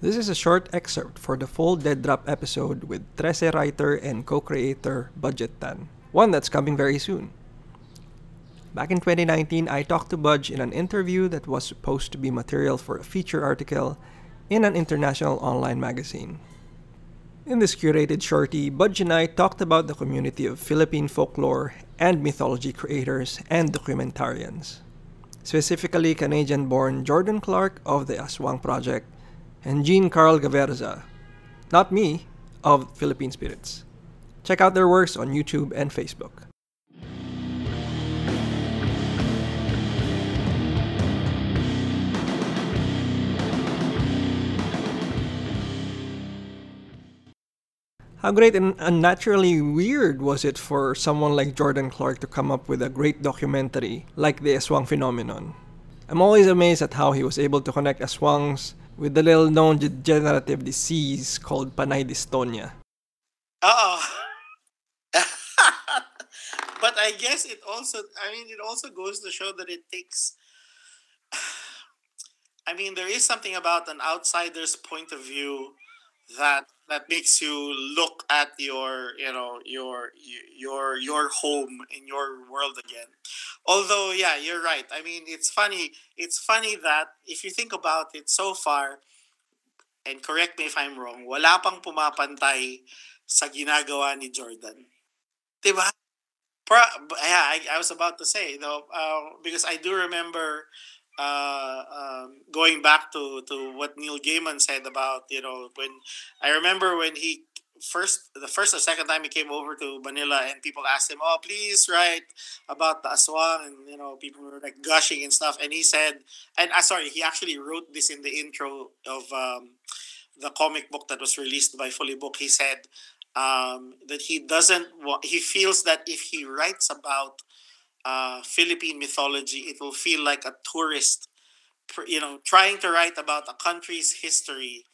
This is a short excerpt for the full Dead Drop episode with Trese writer and co-creator Budjette Tan, one that's coming very soon. Back in 2019, I talked to Budge in an interview that was supposed to be material for a feature article in an international online magazine. In this curated shorty, Budge and I talked about the community of Philippine folklore and mythology creators and documentarians. Specifically, Canadian born Jordan Clark of the Aswang Project and Jean Karl Gaverza, not me, of Philippine Spirits. Check out their works on YouTube and Facebook. How great and unnaturally weird was it for someone like Jordan Clark to come up with a great documentary like the Aswang phenomenon? I'm always amazed at how he was able to connect Aswangs with the little known degenerative disease called Panay dystonia. Oh. but I guess it also I mean it also goes to show that it takes I mean there is something about an outsider's point of view that that makes you look at your you know your your your home in your world again. Although yeah you're right. I mean it's funny it's funny that if you think about it so far and correct me if i'm wrong wala pang pumapantay sa ginagawa ni jordan. Diba Pra- yeah I, I was about to say you know uh, because i do remember uh, going back to, to what Neil Gaiman said about you know when I remember when he first the first or second time he came over to Manila and people asked him oh please write about the aswang and you know people were like gushing and stuff. And he said and I uh, sorry he actually wrote this in the intro of um, the comic book that was released by Fully Book. He said um, that he doesn't want he feels that if he writes about uh, Philippine mythology, it will feel like a tourist, you know, trying to write about a country's history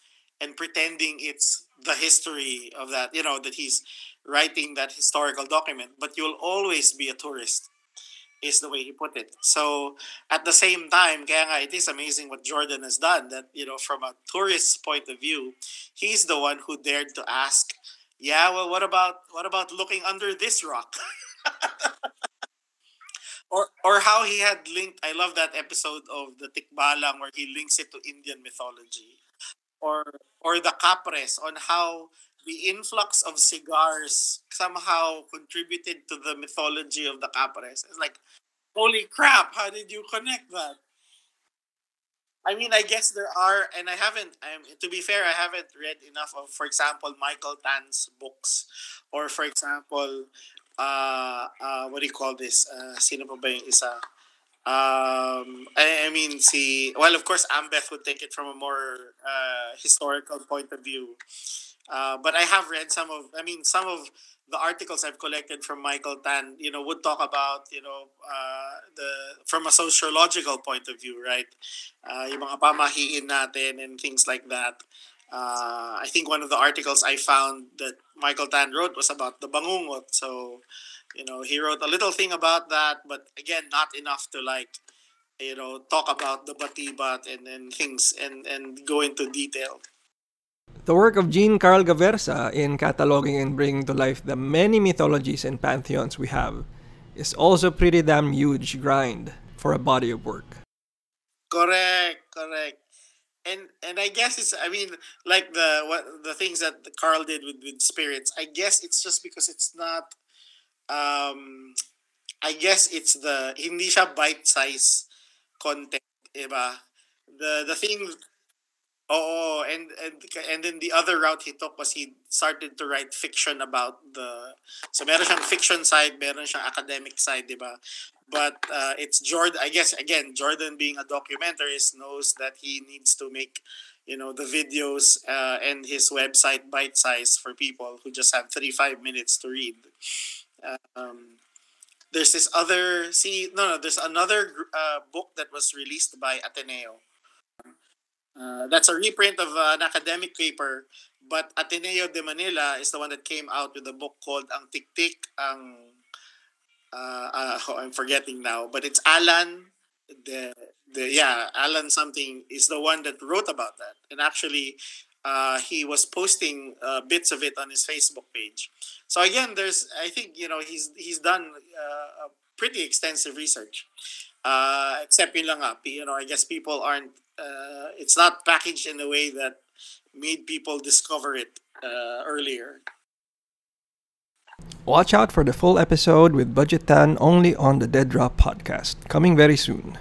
and pretending it's the history of that, you know, that he's writing that historical document. But you'll always be a tourist, is the way he put it. So at the same time, kaya nga, it is amazing what Jordan has done. That you know, from a tourist's point of view, he's the one who dared to ask, "Yeah, well, what about what about looking under this rock?" or how he had linked I love that episode of the Tikbalang where he links it to Indian mythology or or the Kapres on how the influx of cigars somehow contributed to the mythology of the Kapres. It's like holy crap, how did you connect that? I mean, I guess there are, and I haven't. I'm to be fair, I haven't read enough of, for example, Michael Tan's books, or for example, uh, uh, what do you call this? Uh, sino pa ba yung isa? Um, I, I mean, see, well, of course, Ambeth would take it from a more uh, historical point of view. Uh, but I have read some of, I mean, some of the articles I've collected from Michael Tan, you know, would talk about, you know, uh, the from a sociological point of view, right? Uh, yung mga pamahiin natin and things like that. Uh, I think one of the articles I found that Michael Tan wrote was about the bangungot. So, you know, he wrote a little thing about that, but again, not enough to like, you know, talk about the batibat and, and things and, and go into detail. The work of Jean Karl Gaverza in cataloging and bringing to life the many mythologies and pantheons we have is also pretty damn huge grind for a body of work. Correct, correct and and I guess it's I mean like the what the things that Karl did with with spirits. I guess it's just because it's not. Um, I guess it's the hindi siya bite size content, iba. The the thing Oh, and and and then the other route he took was he started to write fiction about the so meron siyang fiction side, meron siyang academic side, di ba? But uh, it's Jordan. I guess again, Jordan being a documentarist knows that he needs to make you know the videos uh, and his website bite size for people who just have 35 minutes to read. Um, there's this other see no no there's another uh, book that was released by Ateneo uh, that's a reprint of an academic paper, but Ateneo de Manila is the one that came out with a book called Ang Tiktik, ang uh, uh, oh, I'm forgetting now, but it's Alan de the yeah Alan something is the one that wrote about that, and actually. Uh, he was posting uh, bits of it on his Facebook page. So again, there's I think you know he's he's done uh, pretty extensive research. Uh, except yun lang you know, I guess people aren't. Uh, it's not packaged in a way that made people discover it earlier. Watch out for the full episode with Budjette Tan only on the Dead Drop podcast, coming very soon.